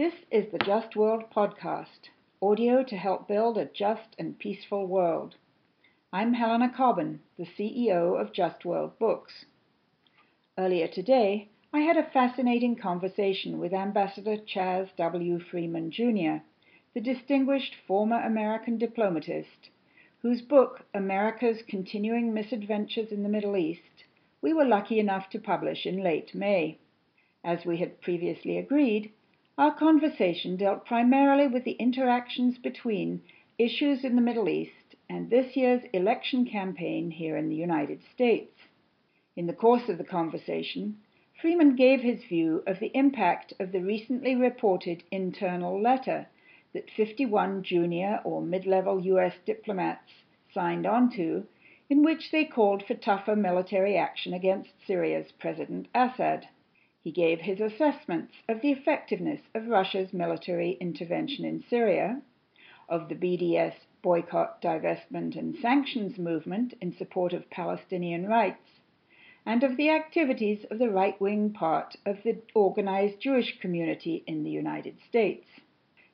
This is the Just World podcast, audio to help build a just and peaceful world. I'm Helena Cobban, the CEO of Just World Books. Earlier today, I had a fascinating conversation with Ambassador Chas W. Freeman, Jr., the distinguished former American diplomatist, whose book, America's Continuing Misadventures in the Middle East, we were lucky enough to publish in late May. As we had previously agreed, our conversation dealt primarily with the interactions between issues in the Middle East and this year's election campaign here in the United States. In the course of the conversation, Freeman gave his view of the impact of the recently reported internal letter that 51 junior or mid level U.S. diplomats signed on to, in which they called for tougher military action against Syria's President Assad. He gave his assessments of the effectiveness of Russia's military intervention in Syria, of the BDS boycott, divestment, and sanctions movement in support of Palestinian rights, and of the activities of the right wing part of the organized Jewish community in the United States.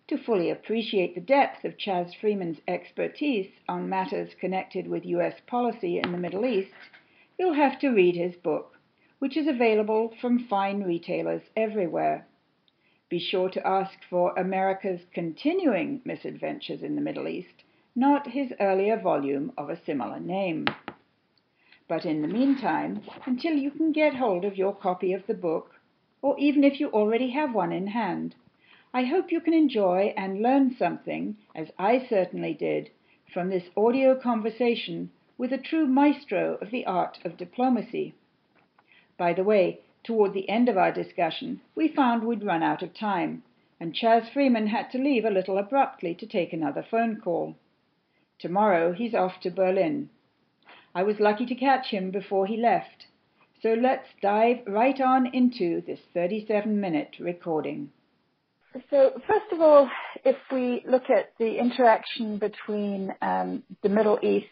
To fully appreciate the depth of Chas Freeman's expertise on matters connected with U.S. policy in the Middle East, you'll have to read his book which is available from fine retailers everywhere. Be sure to ask for America's Continuing Misadventures in the Middle East, not his earlier volume of a similar name. But in the meantime, until you can get hold of your copy of the book, or even if you already have one in hand, I hope you can enjoy and learn something, as I certainly did, from this audio conversation with a true maestro of the art of diplomacy. By the way, toward the end of our discussion, we found we'd run out of time, and Chas Freeman had to leave a little abruptly to take another phone call. Tomorrow he's off to Berlin. I was lucky to catch him before he left. So let's dive right on into this 37 minute recording. So, first of all, if we look at the interaction between um, the Middle East,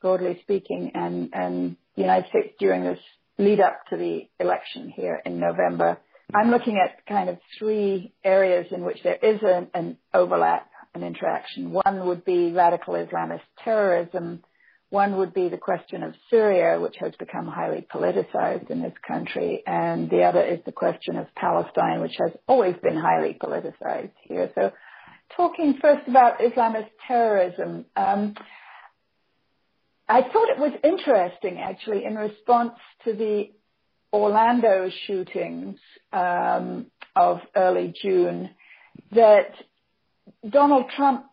broadly speaking, and, and the United States during this lead up to the election here in November, I'm looking at kind of three areas in which there is an, an overlap, an interaction. One would be radical Islamist terrorism. One would be the question of Syria, which has become highly politicized in this country. And the other is the question of Palestine, which has always been highly politicized here. So talking first about Islamist terrorism, um, I thought it was interesting, actually, in response to the Orlando shootings um, of early June, that Donald Trump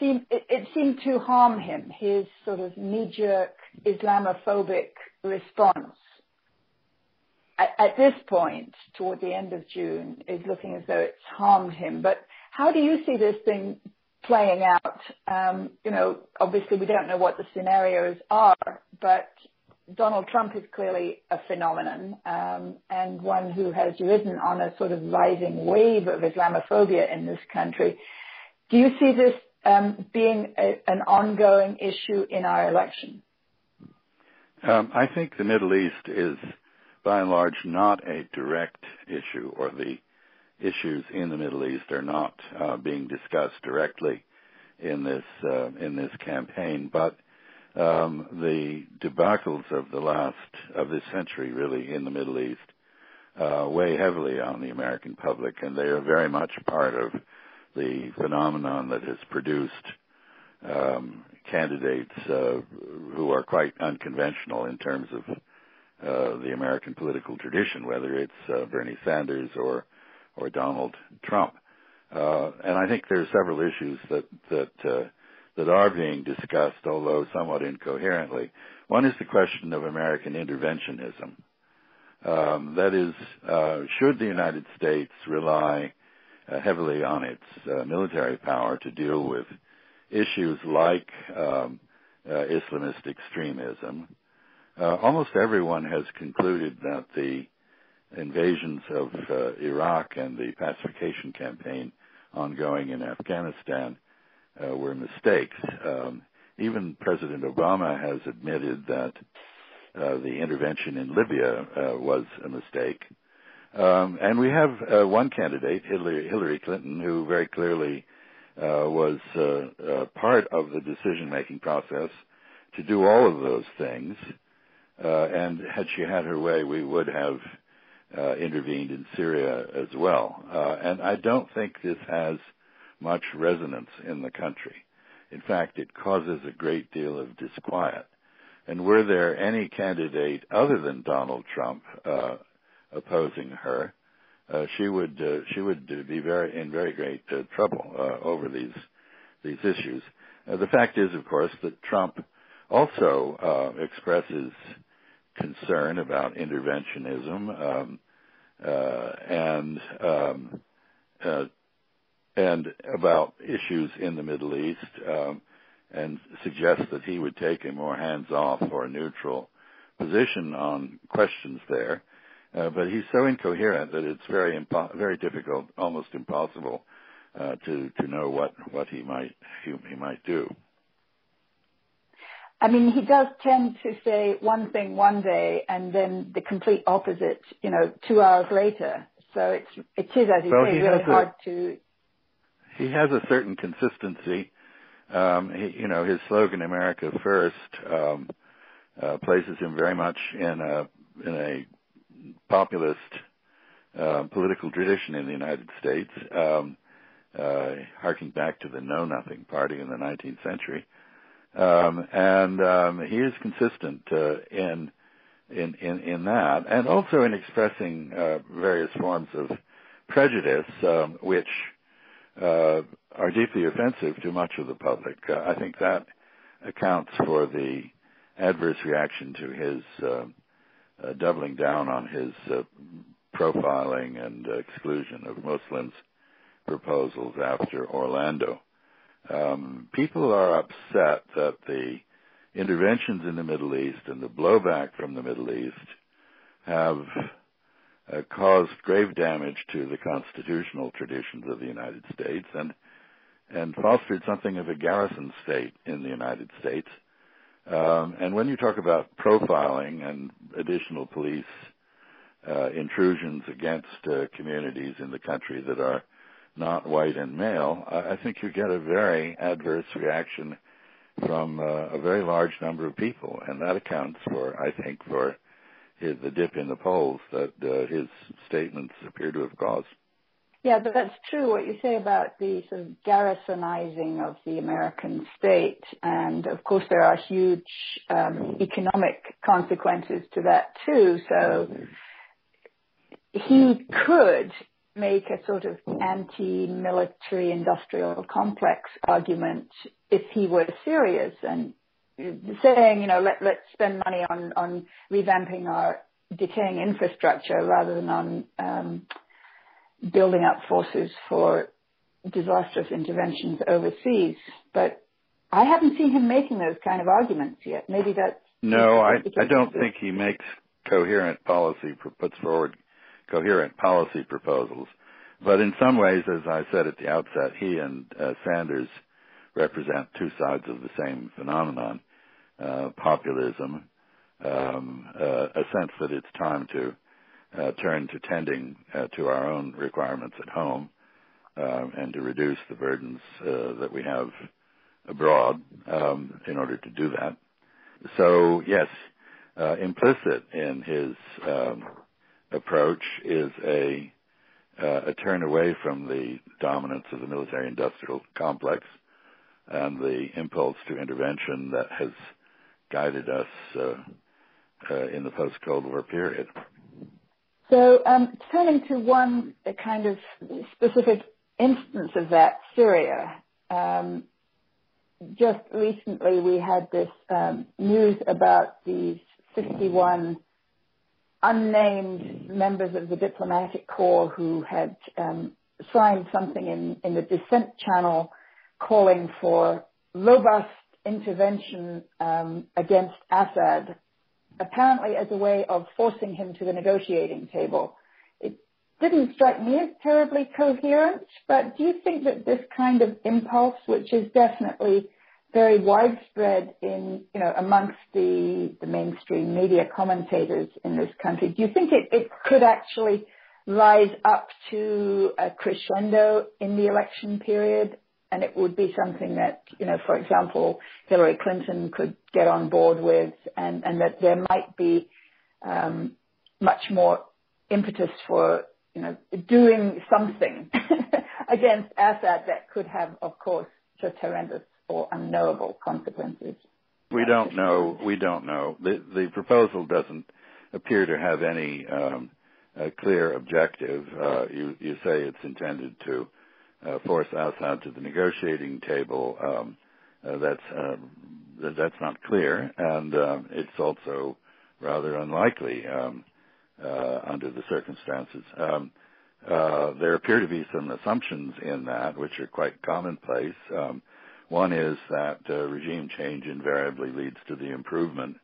seemed it, it seemed to harm him. His sort of knee-jerk Islamophobic response at, at this point, toward the end of June, is looking as though it's harmed him. But how do you see this thing playing out. Um, you know, obviously we don't know what the scenarios are, but Donald Trump is clearly a phenomenon um, and one who has risen on a sort of rising wave of Islamophobia in this country. Do you see this um, being a, an ongoing issue in our election? Um, I think the Middle East is, by and large, not a direct issue, or the issues in the Middle East are not uh, being discussed directly in this uh, in this campaign, but um, the debacles of the last of this century, really, in the Middle East, uh, weigh heavily on the American public, and they are very much part of the phenomenon that has produced um, candidates uh, who are quite unconventional in terms of uh, the American political tradition, whether it's uh, Bernie Sanders or or Donald Trump. Uh, and I think there are several issues that that uh, that are being discussed, although somewhat incoherently. One is the question of American interventionism. Um, that is, uh, should the United States rely uh, heavily on its uh, military power to deal with issues like um, uh, Islamist extremism? almost everyone has concluded that the invasions of uh, Iraq and the pacification campaign ongoing in Afghanistan uh, were mistakes. Um, even President Obama has admitted that uh, the intervention in Libya uh, was a mistake. Um, and we have uh, one candidate, Hillary, Hillary, Clinton, who very clearly uh, was part of the decision-making process to do all of those things. And had she had her way, we would have intervened in Syria as well. and I don't think this has much resonance in the country. In fact, it causes a great deal of disquiet. And were there any candidate other than Donald Trump uh, opposing her, uh, she would uh, she would be very in very great uh, trouble uh, over these these issues. Uh, the fact is, of course, that Trump also expresses concern about interventionism um, and um, and about issues in the Middle East, um, and suggests that he would take a more hands-off or neutral position on questions there. Uh, but he's so incoherent that it's very impo- very difficult, almost impossible, uh, to to know what what he might he, he might do. I mean, he does tend to say one thing one day and then the complete opposite, you know, two hours later. So it's it is, as you well, say, really hard a, to he has a certain consistency. Um, he, you know, his slogan "America First um, uh, places him very much in a in a populist uh, political tradition in the United States, um, uh, harking back to the Know Nothing Party in the 19th century. Um, and um, he is consistent uh, in, in in in that, and also in expressing uh, various forms of prejudice, um, which uh, are deeply offensive to much of the public. Uh, I think that accounts for the adverse reaction to his uh, uh, doubling down on his uh, profiling and exclusion of Muslims proposals after Orlando. Um, people are upset that the interventions in the Middle East and the blowback from the Middle East have uh, caused grave damage to the constitutional traditions of the United States and and fostered something of a garrison state in the United States. Um, and when you talk about profiling and additional police uh, intrusions against uh, communities in the country that are not white and male, I, think you get a very adverse reaction from uh, a very large number of people, and that accounts for, I think, for his, the dip in the polls that uh, his statements appear to have caused. Yeah, but that's true what you say about the sort of garrisonizing of the American state. And of course, there are huge um, economic consequences to that too. So he could make a sort of anti-military industrial complex argument if he were serious and saying, you know, let, let's spend money on, on revamping our decaying infrastructure rather than on um, building up forces for disastrous interventions overseas. But I haven't seen him making those kind of arguments yet. Maybe that's no. I I don't think he makes coherent policy puts forward coherent policy proposals. But in some ways, as I said at the outset, he and uh, Sanders represent two sides of the same phenomenon, uh, populism, um, uh, a sense that it's time to uh, turn to tending uh, to our own requirements at home uh, and to reduce the burdens uh, that we have abroad um, in order to do that. So yes, implicit in his um, approach is a uh, a turn away from the dominance of the military-industrial complex and the impulse to intervention that has guided us uh, uh, in the post-Cold War period. So, um, turning to one kind of specific instance of that, Syria. Um, just recently, we had this um, news about these 51 unnamed members of the diplomatic corps who had um, signed something in, in the dissent channel calling for robust intervention um, against Assad, apparently as a way of forcing him to the negotiating table. It didn't strike me as terribly coherent, but do you think that this kind of impulse, which is definitely very widespread in, you know, amongst the, the mainstream media commentators in this country, do you think it, it could actually rise up to a crescendo in the election period. And it would be something that, you know, for example, Hillary Clinton could get on board with, and, and that there might be um, much more impetus for, you know, doing something against Assad that could have, of course, just horrendous or unknowable consequences. We don't know. We don't know. The the proposal doesn't appear to have any um, clear objective. Uh, you you say it's intended to uh, force Assad to the negotiating table. Um, uh, that's uh, that's not clear, and um, it's also rather unlikely um, uh, under the circumstances. Um, uh, there appear to be some assumptions in that which are quite commonplace. Um, one is that uh, regime change invariably leads to the improvement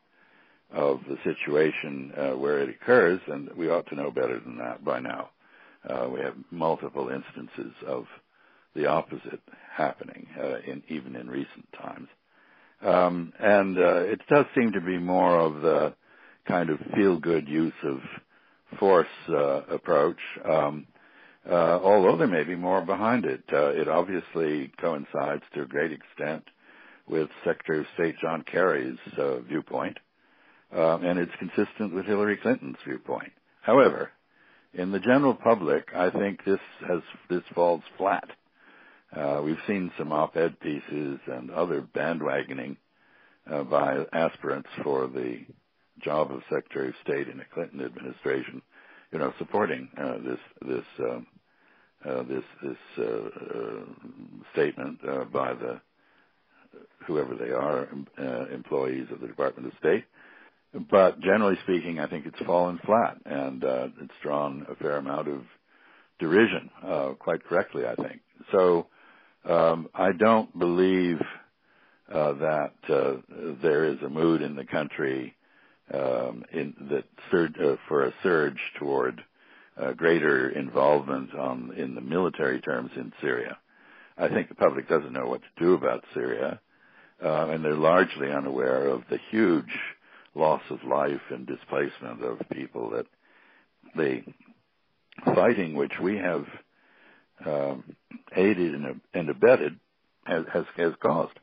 of the situation uh, where it occurs, and we ought to know better than that by now. Uh, we have multiple instances of the opposite happening, uh, in, even in recent times. Um, and uh, it does seem to be more of the kind of feel-good use of force uh, approach. Um, uh, although there may be more behind it. Uh, it obviously coincides to a great extent with Secretary of State John Kerry's uh, viewpoint, um, and it's consistent with Hillary Clinton's viewpoint. However, in the general public, I think this has this falls flat. Uh, we've seen some op-ed pieces and other bandwagoning uh, by aspirants for the job of Secretary of State in the Clinton administration, you know, supporting uh, this this um, this this uh, uh, statement uh, by the whoever they are uh, employees of the Department of State. But generally speaking, I think it's fallen flat, and uh, it's drawn a fair amount of derision, uh, quite correctly, I think. So um, I don't believe uh, that uh, there is a mood in the country um, in that uh, for a surge toward uh, greater involvement on, in the military terms in Syria. I think the public doesn't know what to do about Syria, uh, and they're largely unaware of the huge loss of life and displacement of people that the fighting which we have um, aided and, and abetted has, has, has caused.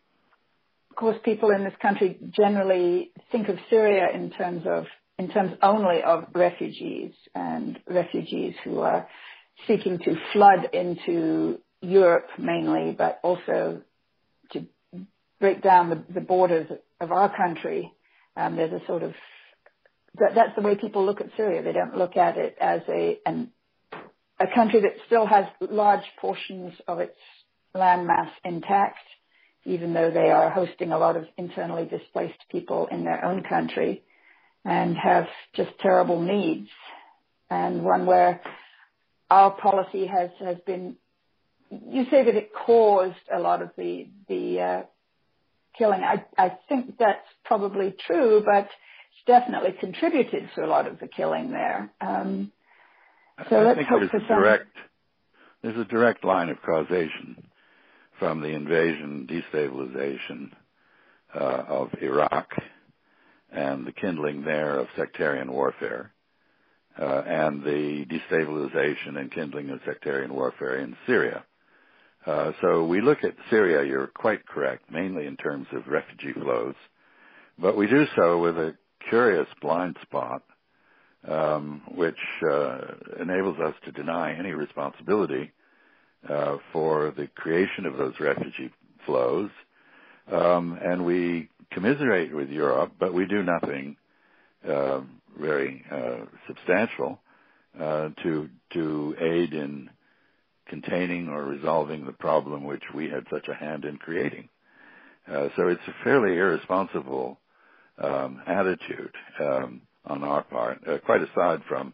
Of course, people in this country generally think of Syria in terms of in terms only of refugees and refugees who are seeking to flood into Europe mainly, but also to break down the, the borders of our country. Um, there's a sort of that, that's the way people look at Syria. They don't look at it as a an, a country that still has large portions of its landmass intact, even though they are hosting a lot of internally displaced people in their own country and have just terrible needs. And one where our policy has, has been, you say that it caused a lot of the, the, uh, killing. I, I think that's probably true, but it's definitely contributed to a lot of the killing there. Um, so I let's think hope there's for a some. direct, there's a direct line of causation from the invasion, destabilization uh, of Iraq and the kindling there of sectarian warfare, uh, and the destabilization and kindling of sectarian warfare in Syria. Uh, so we look at Syria, you're quite correct, mainly in terms of refugee flows, but we do so with a curious blind spot, um, which uh, enables us to deny any responsibility uh, for the creation of those refugee flows, um, and we commiserate with Europe, but we do nothing uh, very uh, substantial uh, to to aid in containing or resolving the problem which we had such a hand in creating. Uh, so it's a fairly irresponsible um, attitude um, on our part, uh, quite aside from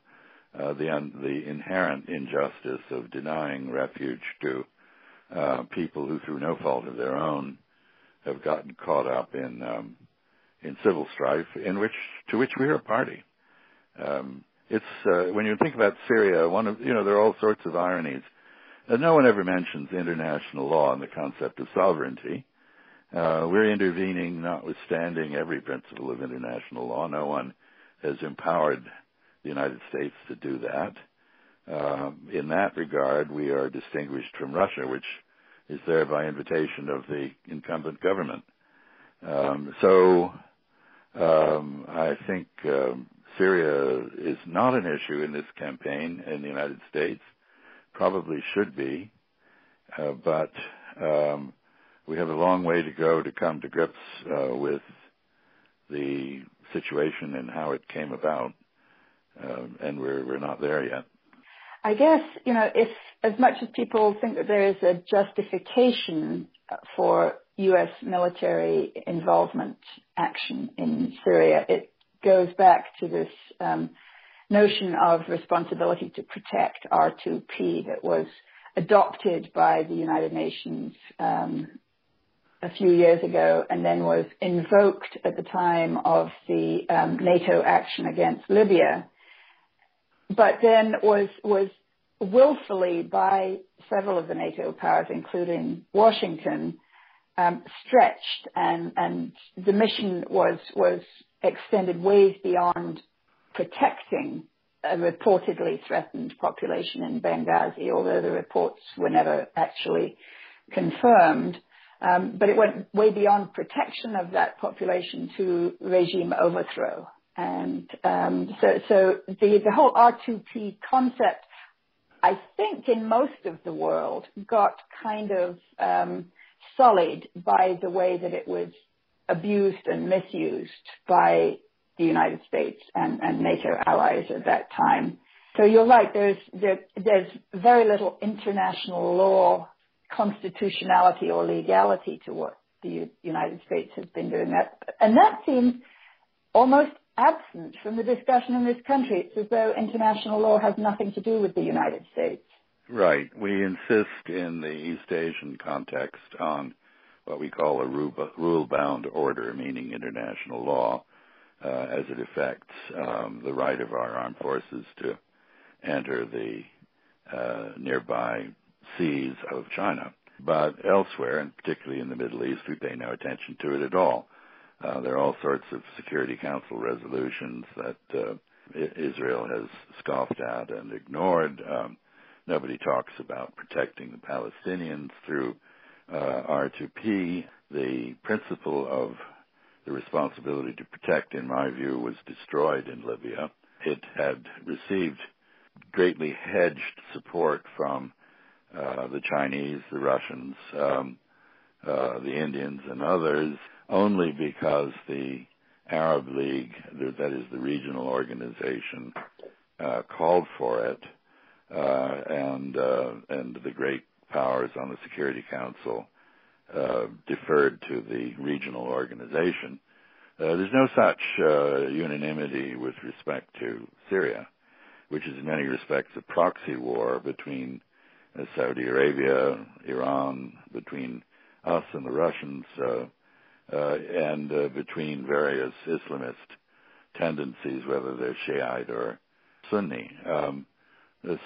uh, the un- the inherent injustice of denying refuge to uh people who, through no fault of their own, have gotten caught up in um, in civil strife, in which to which we are a party. Um, it's uh, when you think about Syria, one of you know there are all sorts of ironies. Uh, no one ever mentions international law and the concept of sovereignty. Uh, we're intervening, notwithstanding every principle of international law. No one has empowered the United States to do that. uh, in that regard, we are distinguished from Russia, which is there by invitation of the incumbent government. Um, so um, I think um, Syria is not an issue in this campaign in the United States. Probably should be, uh, but um, we have a long way to go to come to grips uh, with the situation and how it came about, uh, and we're we're not there yet. I guess you know if as much as people think that there is a justification for U.S. military involvement action in Syria, it goes back to this um, notion of responsibility to protect R2P that was adopted by the United Nations um, a few years ago and then was invoked at the time of the um, NATO action against Libya, but then was was willfully by several of the NATO powers, including Washington, um, stretched, and and the mission was was extended ways beyond protecting a reportedly threatened population in Benghazi, although the reports were never actually confirmed. Um, but it went way beyond protection of that population to regime overthrow. And um, so, so the, the whole R2P concept, I think in most of the world, got kind of um, sullied by the way that it was abused and misused by the United States and, and NATO allies at that time. So you're right. There's there, there's very little international law constitutionality or legality to what the United States has been doing. That and that seems almost absent from the discussion in this country. It's as though international law has nothing to do with the United States. Right. We insist in the East Asian context on what we call a rule-bound order, meaning international law, uh, as it affects um, the right of our armed forces to enter the uh, nearby seas of China. But elsewhere, and particularly in the Middle East, we pay no attention to it at all. Uh, there are all sorts of Security Council resolutions that uh, Israel has scoffed at and ignored. Um, nobody talks about protecting the Palestinians through uh, R2P. The principle of the responsibility to protect, in my view, was destroyed in Libya. It had received greatly hedged support from uh, the Chinese, the Russians, um, uh, the Indians, and others, only because the Arab League, that is the regional organization, uh, called for it, uh, and uh, and the great powers on the Security Council uh, deferred to the regional organization. Uh, there's no such uh, unanimity with respect to Syria, which is in many respects a proxy war between Saudi Arabia, Iran, between us and the Russians, and between various Islamist tendencies, whether they're Shiite or Sunni. Um,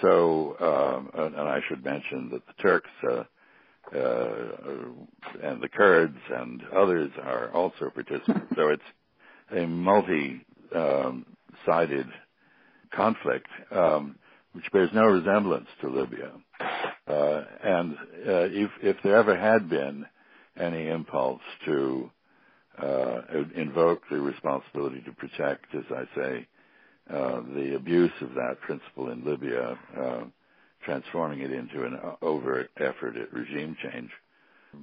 so, um, and I should mention that the Turks uh, and the Kurds and others are also participants. so it's a multi-sided um, conflict, um, which bears no resemblance to Libya. Uh, and uh, if, if there ever had been any impulse to uh, invoke the responsibility to protect, as I say, uh, the abuse of that principle in Libya uh, transforming it into an overt effort at regime change,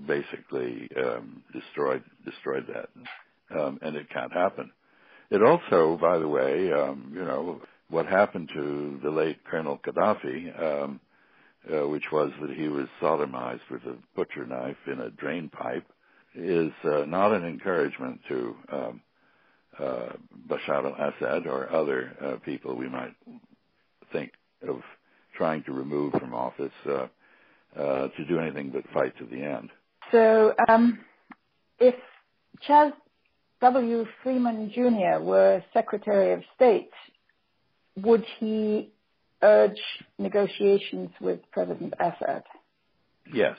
basically um, destroyed destroyed that, um, and it can't happen. It also, by the way, um, you know what happened to the late Colonel Gaddafi, um, uh, which was that he was sodomized with a butcher knife in a drain pipe, is uh, not an encouragement to um, uh, Bashar al-Assad or other uh, people we might think of trying to remove from office uh, uh, to do anything but fight to the end. So, um, if Chas W. Freeman Jr. were Secretary of State, would he urge negotiations with President Assad? Yes.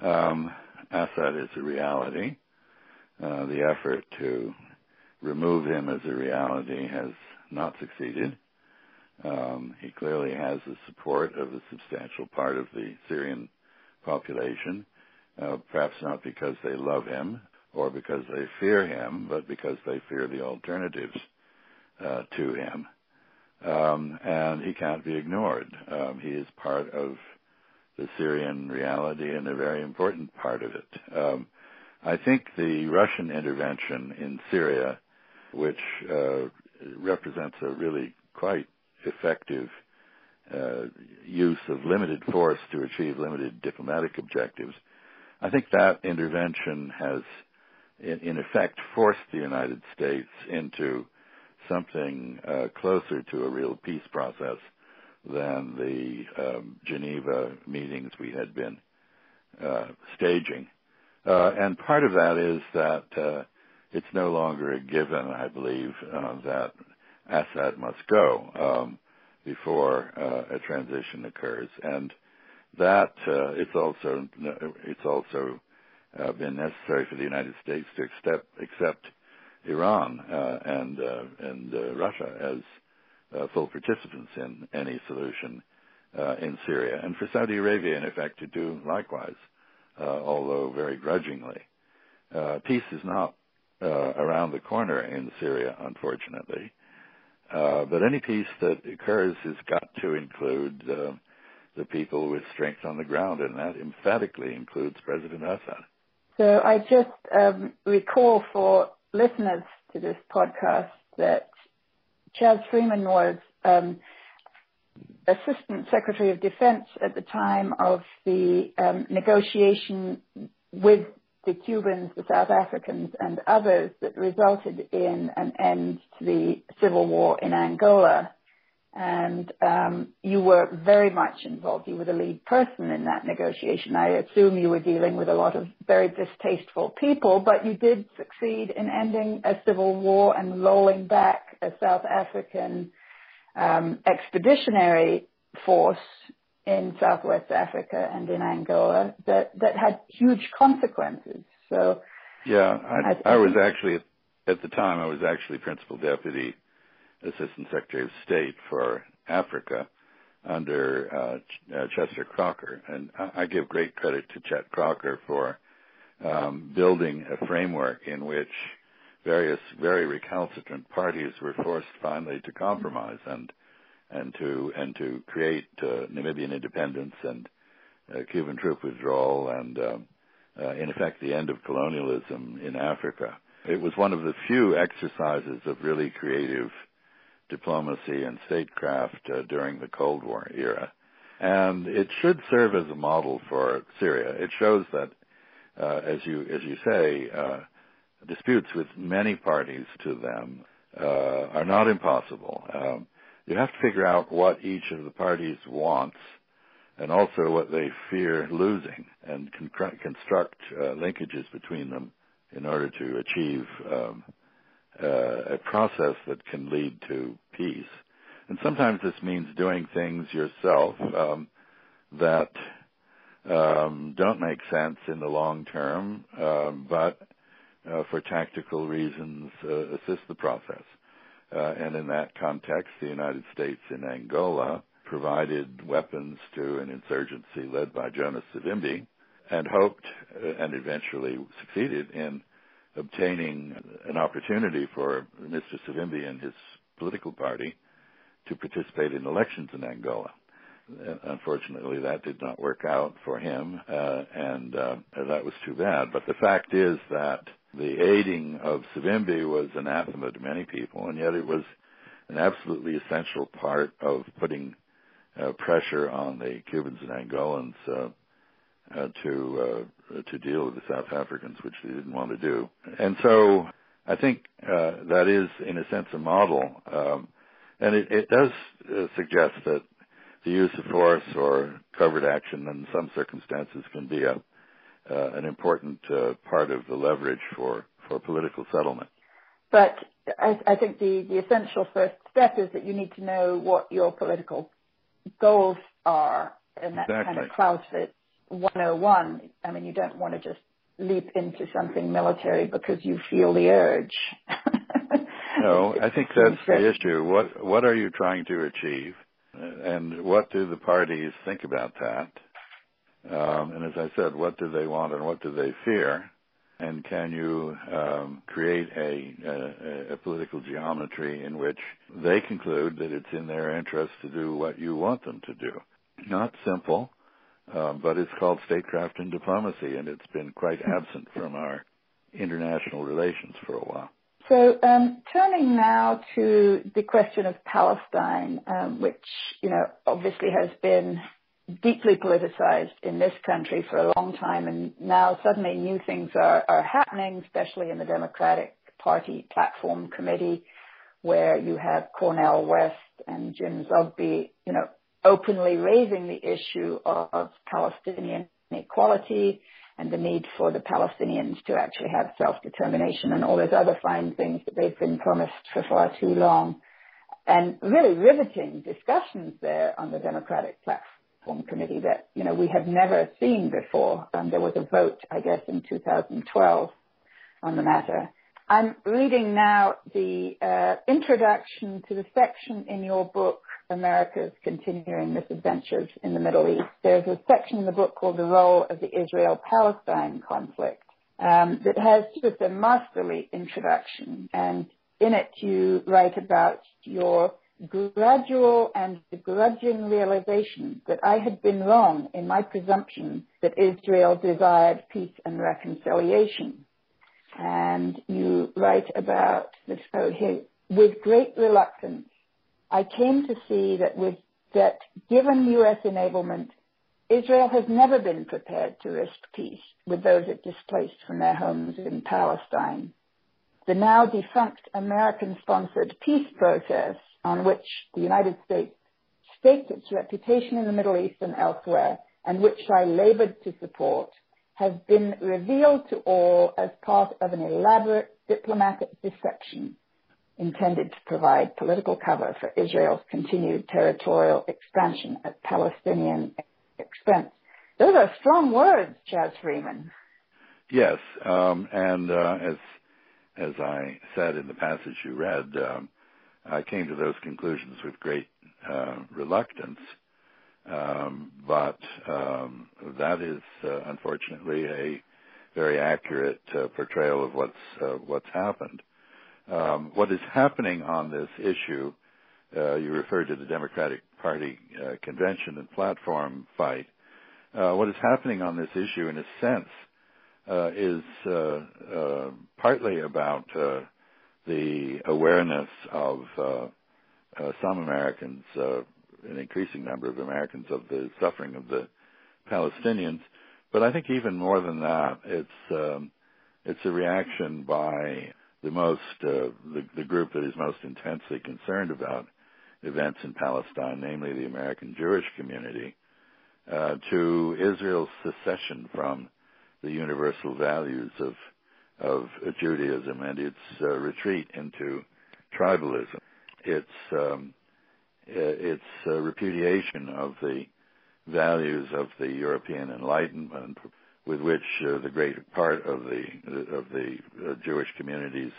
Um, Assad is a reality. Uh, the effort to remove him as a reality has not succeeded. Um, he clearly has the support of a substantial part of the Syrian population, uh, perhaps not because they love him or because they fear him, but because they fear the alternatives uh, to him. Um, and he can't be ignored. Um, he is part of the Syrian reality and a very important part of it. Um, I think the Russian intervention in Syria, which uh, represents a really quite effective uh, use of limited force to achieve limited diplomatic objectives, I think that intervention has, in, in effect, forced the United States into something uh, closer to a real peace process than the um, Geneva meetings we had been uh, staging. Uh, and part of that is that uh, it's no longer a given, I believe, that Assad must go um, before a transition occurs, and that it's also it's also been necessary for the United States to accept accept Iran uh, and uh, and uh, Russia as full participants in any solution in Syria, and for Saudi Arabia, in effect, to do likewise, although very grudgingly. Peace is not around the corner in Syria, unfortunately, uh, but any peace that occurs has got to include uh, the people with strength on the ground, and that emphatically includes President Assad. So I just um, recall for listeners to this podcast that Chas Freeman was um, Assistant Secretary of Defense at the time of the um, negotiation with the Cubans, the South Africans, and others that resulted in an end to the civil war in Angola. And um, you were very much involved. You were the lead person in that negotiation. I assume you were dealing with a lot of very distasteful people, but you did succeed in ending a civil war and rolling back a South African um, expeditionary force in Southwest Africa and in Angola that, that had huge consequences. So, yeah, I, I, I was actually at the time I was actually principal deputy assistant secretary of state for Africa under uh, uh, Chester Crocker, and I, I give great credit to Chet Crocker for um, building a framework in which various very recalcitrant parties were forced finally to compromise and and to and to create uh, Namibian independence and uh, Cuban troop withdrawal and um, uh, in effect the end of colonialism in Africa. It was one of the few exercises of really creative diplomacy and statecraft uh, during the Cold War era, and it should serve as a model for Syria. It shows that, uh, as you as you say, uh, disputes with many parties to them are not impossible. Um, you have to figure out what each of the parties wants and also what they fear losing and con- construct uh, linkages between them in order to achieve um, uh, a process that can lead to peace. And sometimes this means doing things yourself um, that um, don't make sense in the long term, um, but uh, for tactical reasons uh, assist the process. Uh, and in that context, the United States in Angola provided weapons to an insurgency led by Jonas Savimbi and hoped uh, and eventually succeeded in obtaining an opportunity for Mr. Savimbi and his political party to participate in elections in Angola. Uh, unfortunately, that did not work out for him, uh, and uh, that was too bad. But the fact is that the aiding of Savimbi was anathema to many people, and yet it was an absolutely essential part of putting uh, pressure on the Cubans and Angolans uh, to uh, to deal with the South Africans, which they didn't want to do. And so I think uh, that is, in a sense, a model, um, and it, it does uh, suggest that the use of force or covert action in some circumstances can be a uh, an important uh, part of the leverage for, for political settlement. But I, I think the, the essential first step is that you need to know what your political goals are, and that exactly. kind of Clausewitz 101. I mean, you don't want to just leap into something military because you feel the urge. no, I think that's the issue. What what are you trying to achieve, and what do the parties think about that? Um, and as I said, what do they want and what do they fear? And can you um, create a, a, a, political geometry in which they conclude that it's in their interest to do what you want them to do? Not simple, um, but it's called statecraft and diplomacy, and it's been quite absent from our international relations for a while. So, um, turning now to the question of Palestine, um, which you know obviously has been deeply politicized in this country for a long time, and now suddenly new things are, are happening, especially in the Democratic Party Platform Committee, where you have Cornel West and Jim Zogby, you know, openly raising the issue of Palestinian equality and the need for the Palestinians to actually have self-determination and all those other fine things that they've been promised for far too long. And really riveting discussions there on the Democratic Platform Committee that, you know, we have never seen before. Um, there was a vote, I guess, in 2012 on the matter. I'm reading now the uh, introduction to the section in your book America's continuing misadventures in the Middle East. There's a section in the book called The Role of the Israel-Palestine Conflict um, that has just a masterly introduction. And in it, you write about your gradual and grudging realization that I had been wrong in my presumption that Israel desired peace and reconciliation. And you write about this, oh, here, with great reluctance, I came to see that with that given U.S. enablement, Israel has never been prepared to risk peace with those it displaced from their homes in Palestine. The now defunct American-sponsored peace process on which the United States staked its reputation in the Middle East and elsewhere, and which I labored to support, has been revealed to all as part of an elaborate diplomatic deception intended to provide political cover for Israel's continued territorial expansion at Palestinian expense. Those are strong words, Chas Freeman. Yes, um, and uh, as as I said in the passage you read, um, I came to those conclusions with great uh, reluctance. Um, but um, that is uh, unfortunately a very accurate uh, portrayal of what's uh, what's happened. Um, what is happening on this issue, uh, you referred to the Democratic Party uh, convention and platform fight. Uh, what is happening on this issue, in a sense, uh, is uh, uh, partly about the awareness of some Americans, an increasing number of Americans, of the suffering of the Palestinians. But I think even more than that, it's um, it's a reaction by the most uh, the, the group that is most intensely concerned about events in Palestine, namely the American Jewish community, uh, to Israel's secession from the universal values of of Judaism and its uh, retreat into tribalism, its um, its repudiation of the values of the European Enlightenment, with which uh, the great part of the of the uh, Jewish communities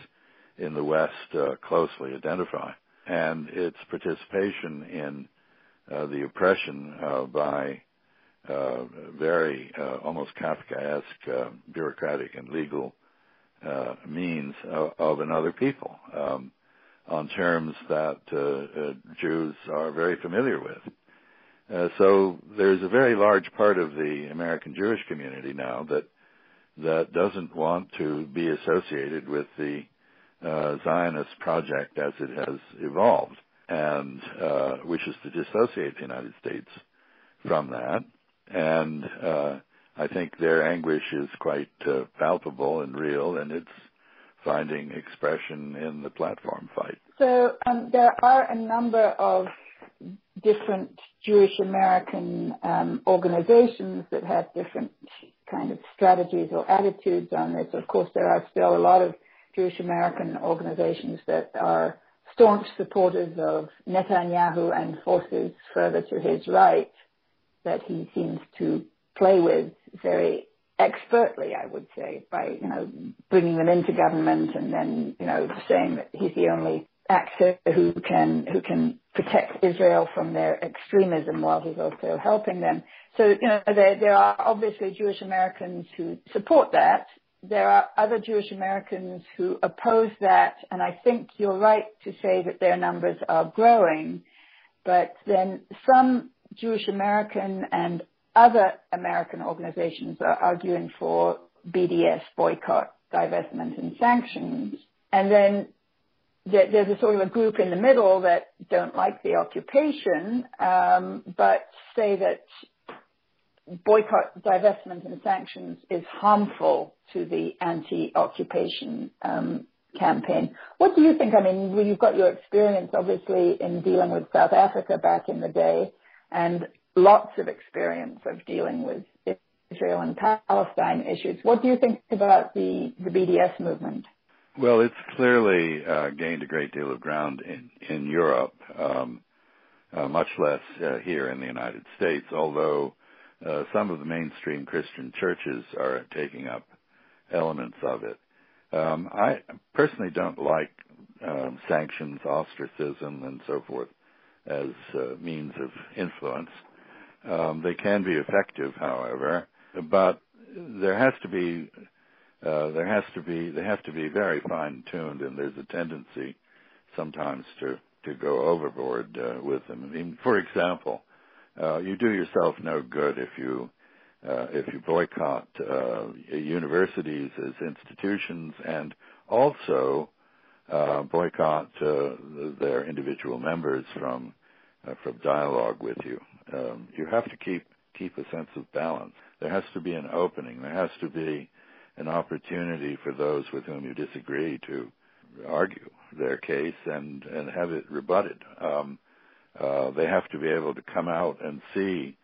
in the West uh, closely identify, and its participation in uh, the oppression by very almost Kafkaesque bureaucratic and legal means of, of, another people um, on terms that Jews are very familiar with. Uh, so there's a very large part of the American Jewish community now that that doesn't want to be associated with the uh, Zionist project as it has evolved, and uh, wishes to dissociate the United States from that. And uh, I think their anguish is quite uh, palpable and real, and it's finding expression in the platform fight. So um, there are a number of different Jewish American um, organizations that have different kind of strategies or attitudes on this. Of course, there are still a lot of Jewish American organizations that are staunch supporters of Netanyahu and forces further to his right that he seems to play with very expertly, I would say, by, you know, bringing them into government and then, you know, saying that he's the only actor who can, who can protect Israel from their extremism while he's also helping them. So, you know, there, there are obviously Jewish Americans who support that. There are other Jewish Americans who oppose that. And I think you're right to say that their numbers are growing. But then some Jewish American and other American organizations are arguing for BDS boycott, divestment, and sanctions. And then there's a sort of a group in the middle that don't like the occupation, um, but say that boycott, divestment, and sanctions is harmful to the anti-occupation um, campaign. What do you think? I mean, you've got your experience, obviously, in dealing with South Africa back in the day, and lots of experience of dealing with Israel and Palestine issues. What do you think about the, the BDS movement? Well, it's clearly uh, gained a great deal of ground in, in Europe, um, uh, much less uh, here in the United States, although uh, some of the mainstream Christian churches are taking up elements of it. Um, I personally don't like um, sanctions, ostracism, and so forth as uh, means of influence. Um, they can be effective, however, but there has to be uh, there has to be they have to be very fine tuned, and there's a tendency sometimes to to go overboard uh, with them. I mean, for example, uh, you do yourself no good if you uh, if you boycott uh, universities as institutions and also uh, boycott uh, their individual members from uh, from dialogue with you. Um, you have to keep keep a sense of balance. There has to be an opening. There has to be an opportunity for those with whom you disagree to argue their case and and have it rebutted. Um, uh, they have to be able to come out and see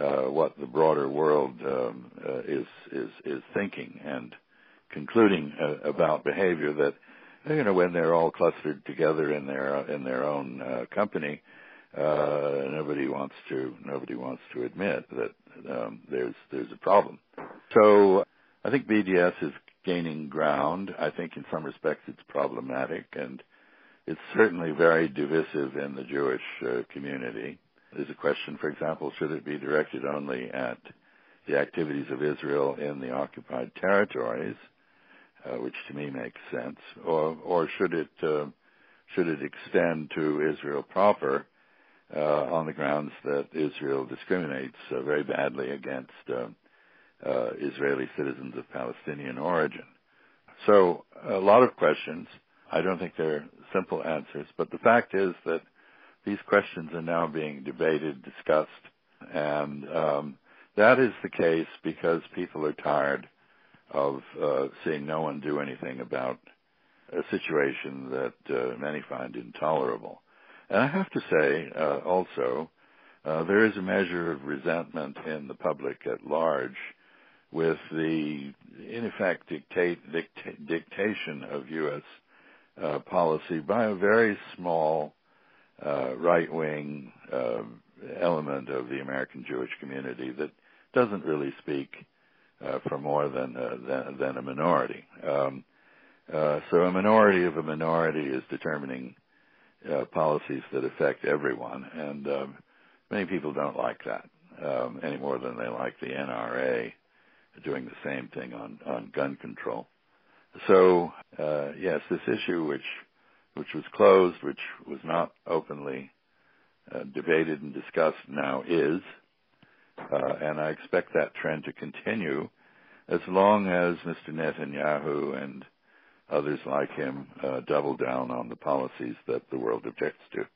uh, what the broader world um, uh, is is is thinking and concluding uh, about behavior that you know when they're all clustered together in their in their own uh, company uh, nobody wants to nobody wants to admit that um, there's there's a problem. So I think BDS is gaining ground. I think in some respects it's problematic and it's certainly very divisive in the Jewish uh, community. There's a question, for example, should it be directed only at the activities of Israel in the occupied territories, uh, which to me makes sense, or or should it uh, should it extend to Israel proper, uh, on the grounds that Israel discriminates uh, very badly against uh, Israeli citizens of Palestinian origin. So a lot of questions. I don't think they're simple answers, but the fact is that these questions are now being debated, discussed, and um, that is the case because people are tired of uh, seeing no one do anything about a situation that uh, many find intolerable. And I have to say, uh, also, uh, there is a measure of resentment in the public at large with the, in effect, dictate, dicta- dictation of U.S. Uh, policy by a very small uh, right-wing uh, element of the American Jewish community that doesn't really speak uh, for more than, than, than a minority. Um, so a minority of a minority is determining uh, policies that affect everyone, and um, many people don't like that um, any more than they like the NRA doing the same thing on on gun control. So uh, yes, this issue, which which was closed, which was not openly uh, debated and discussed, now is, uh, and I expect that trend to continue as long as Mr. Netanyahu and others like him uh, double down on the policies that the world objects to.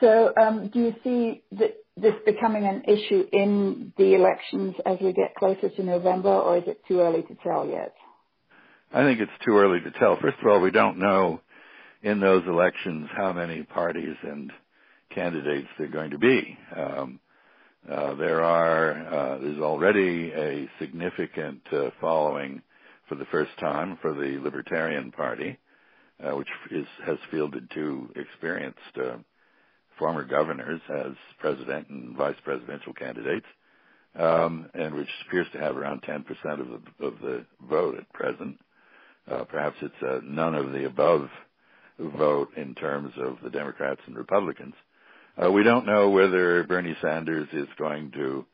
So, um, do you see this becoming an issue in the elections as we get closer to November, or is it too early to tell yet? I think it's too early to tell. First of all, we don't know in those elections how many parties and candidates there are going to be. Um, uh, there are uh, there's already a significant uh, following for the first time for the Libertarian Party, uh, which is, has fielded two experienced uh, former governors as president and vice presidential candidates. um, and which appears to have around 10% of the, of the vote at present. Uh, perhaps it's a none of the above vote in terms of the Democrats and Republicans. Uh, we don't know whether Bernie Sanders is going to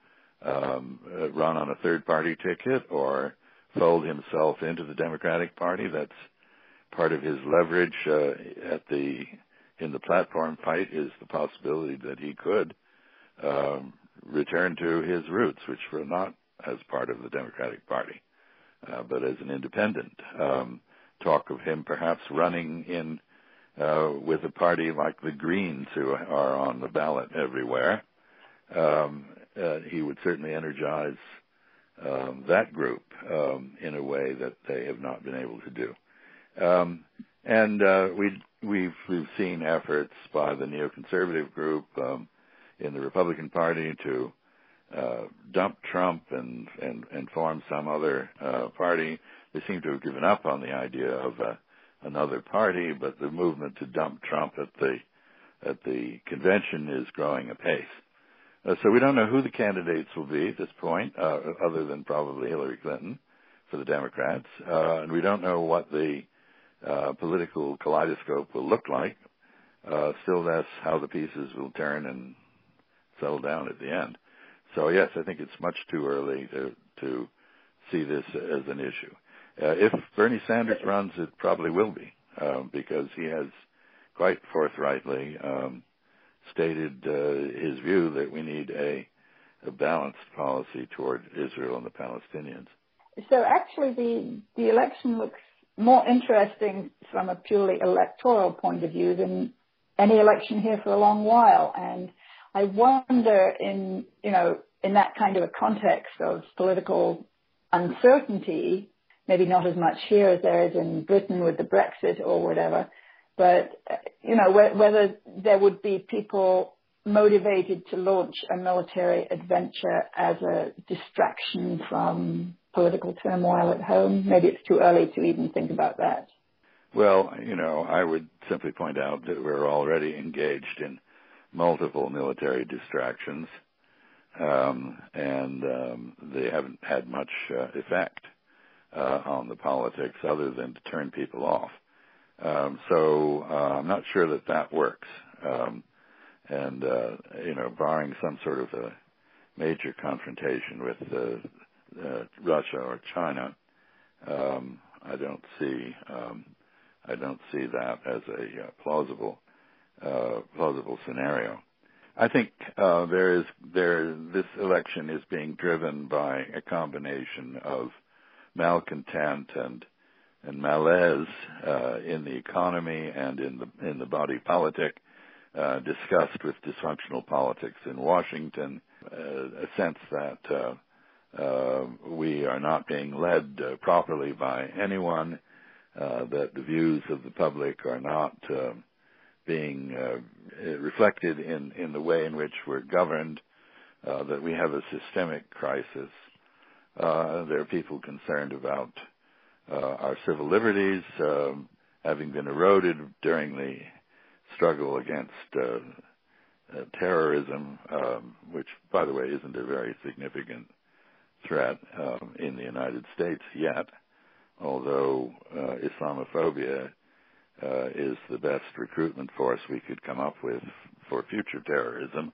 um, uh, run on a third party ticket or fold himself into the Democratic Party. That's part of his leverage uh, at the in the platform fight is the possibility that he could um, return to his roots, which were not as part of the Democratic Party, uh, but as an independent. Um, talk of him perhaps running in uh, with a party like the Greens, who are on the ballot everywhere. Um, uh, he would certainly energize um, that group um, in a way that they have not been able to do. Um, and uh, we we've we've seen efforts by the neoconservative group um, in the Republican Party to uh, dump Trump and, and and form some other uh, party. They seem to have given up on the idea of uh, another party, but the movement to dump Trump at the at the convention is growing apace. Uh, so we don't know who the candidates will be at this point, uh, other than probably Hillary Clinton for the Democrats, uh, and we don't know what the uh, political kaleidoscope will look like. Uh, still, that's how the pieces will turn and settle down at the end. So yes, I think it's much too early to to see this as an issue. Uh, if Bernie Sanders runs, it probably will be um, because he has quite forthrightly um, stated uh, his view that we need a, a balanced policy toward Israel and the Palestinians. So actually, the the election looks more interesting from a purely electoral point of view than any election here for a long while. And I wonder in, you know, in that kind of a context of political uncertainty, maybe not as much here as there is in Britain with the Brexit or whatever, but, you know, whether there would be people motivated to launch a military adventure as a distraction from political turmoil at home? Maybe it's too early to even think about that. Well, you know, I would simply point out that we're already engaged in multiple military distractions, um, and um, they haven't had much uh, effect uh, on the politics other than to turn people off. Um, so uh, I'm not sure that that works. Um, and uh, you know, barring some sort of a major confrontation with uh, uh, Russia or China, um, I don't see um, I don't see that as a uh, plausible uh, plausible scenario. I think uh, there is there this election is being driven by a combination of malcontent and and malaise uh, in the economy and in the in the body politic, uh, discussed with dysfunctional politics in Washington, uh, a sense that uh, uh, we are not being led uh, properly by anyone, uh, that the views of the public are not being reflected in, in the way in which we're governed, uh, that we have a systemic crisis. Uh, there are people concerned about uh, our civil liberties um, having been eroded during the struggle against uh, uh, terrorism, um, which, by the way, isn't a very significant threat um, in the United States yet, although uh, Islamophobia uh, is the best recruitment force we could come up with for future terrorism.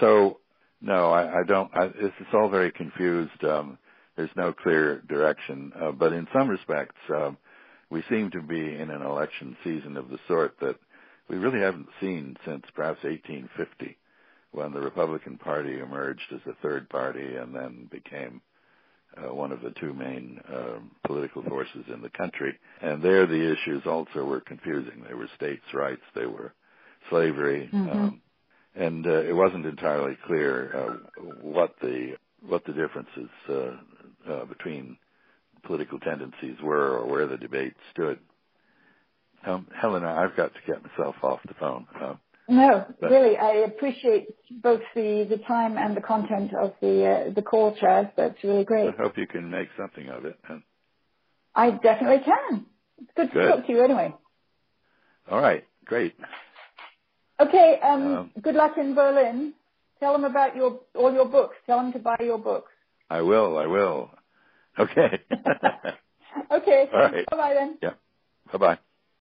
So, no, I, I don't. I, it's, it's all very confused. Um, there's no clear direction, uh, but in some respects, um, we seem to be in an election season of the sort that we really haven't seen since perhaps 1850 when the Republican Party emerged as a third party and then became uh, one of the two main uh, political forces in the country. And there, the issues also were confusing. They were states' rights, they were slavery, mm-hmm. um, and uh, it wasn't entirely clear uh, what the what the differences uh, uh, between political tendencies were or where the debate stood. Um, Helena, I've got to get myself off the phone. No, really, I appreciate both the, the time and the content of the uh, the call, Chas. That's really great. I hope you can make something of it. I definitely can. It's good, good. to talk to you anyway. All right, great. Okay, um, um, good luck in Berlin. tell them about your all your books. Tell them to buy your books. I will. I will. Okay. okay. All right. Bye bye then. Yeah. Bye bye.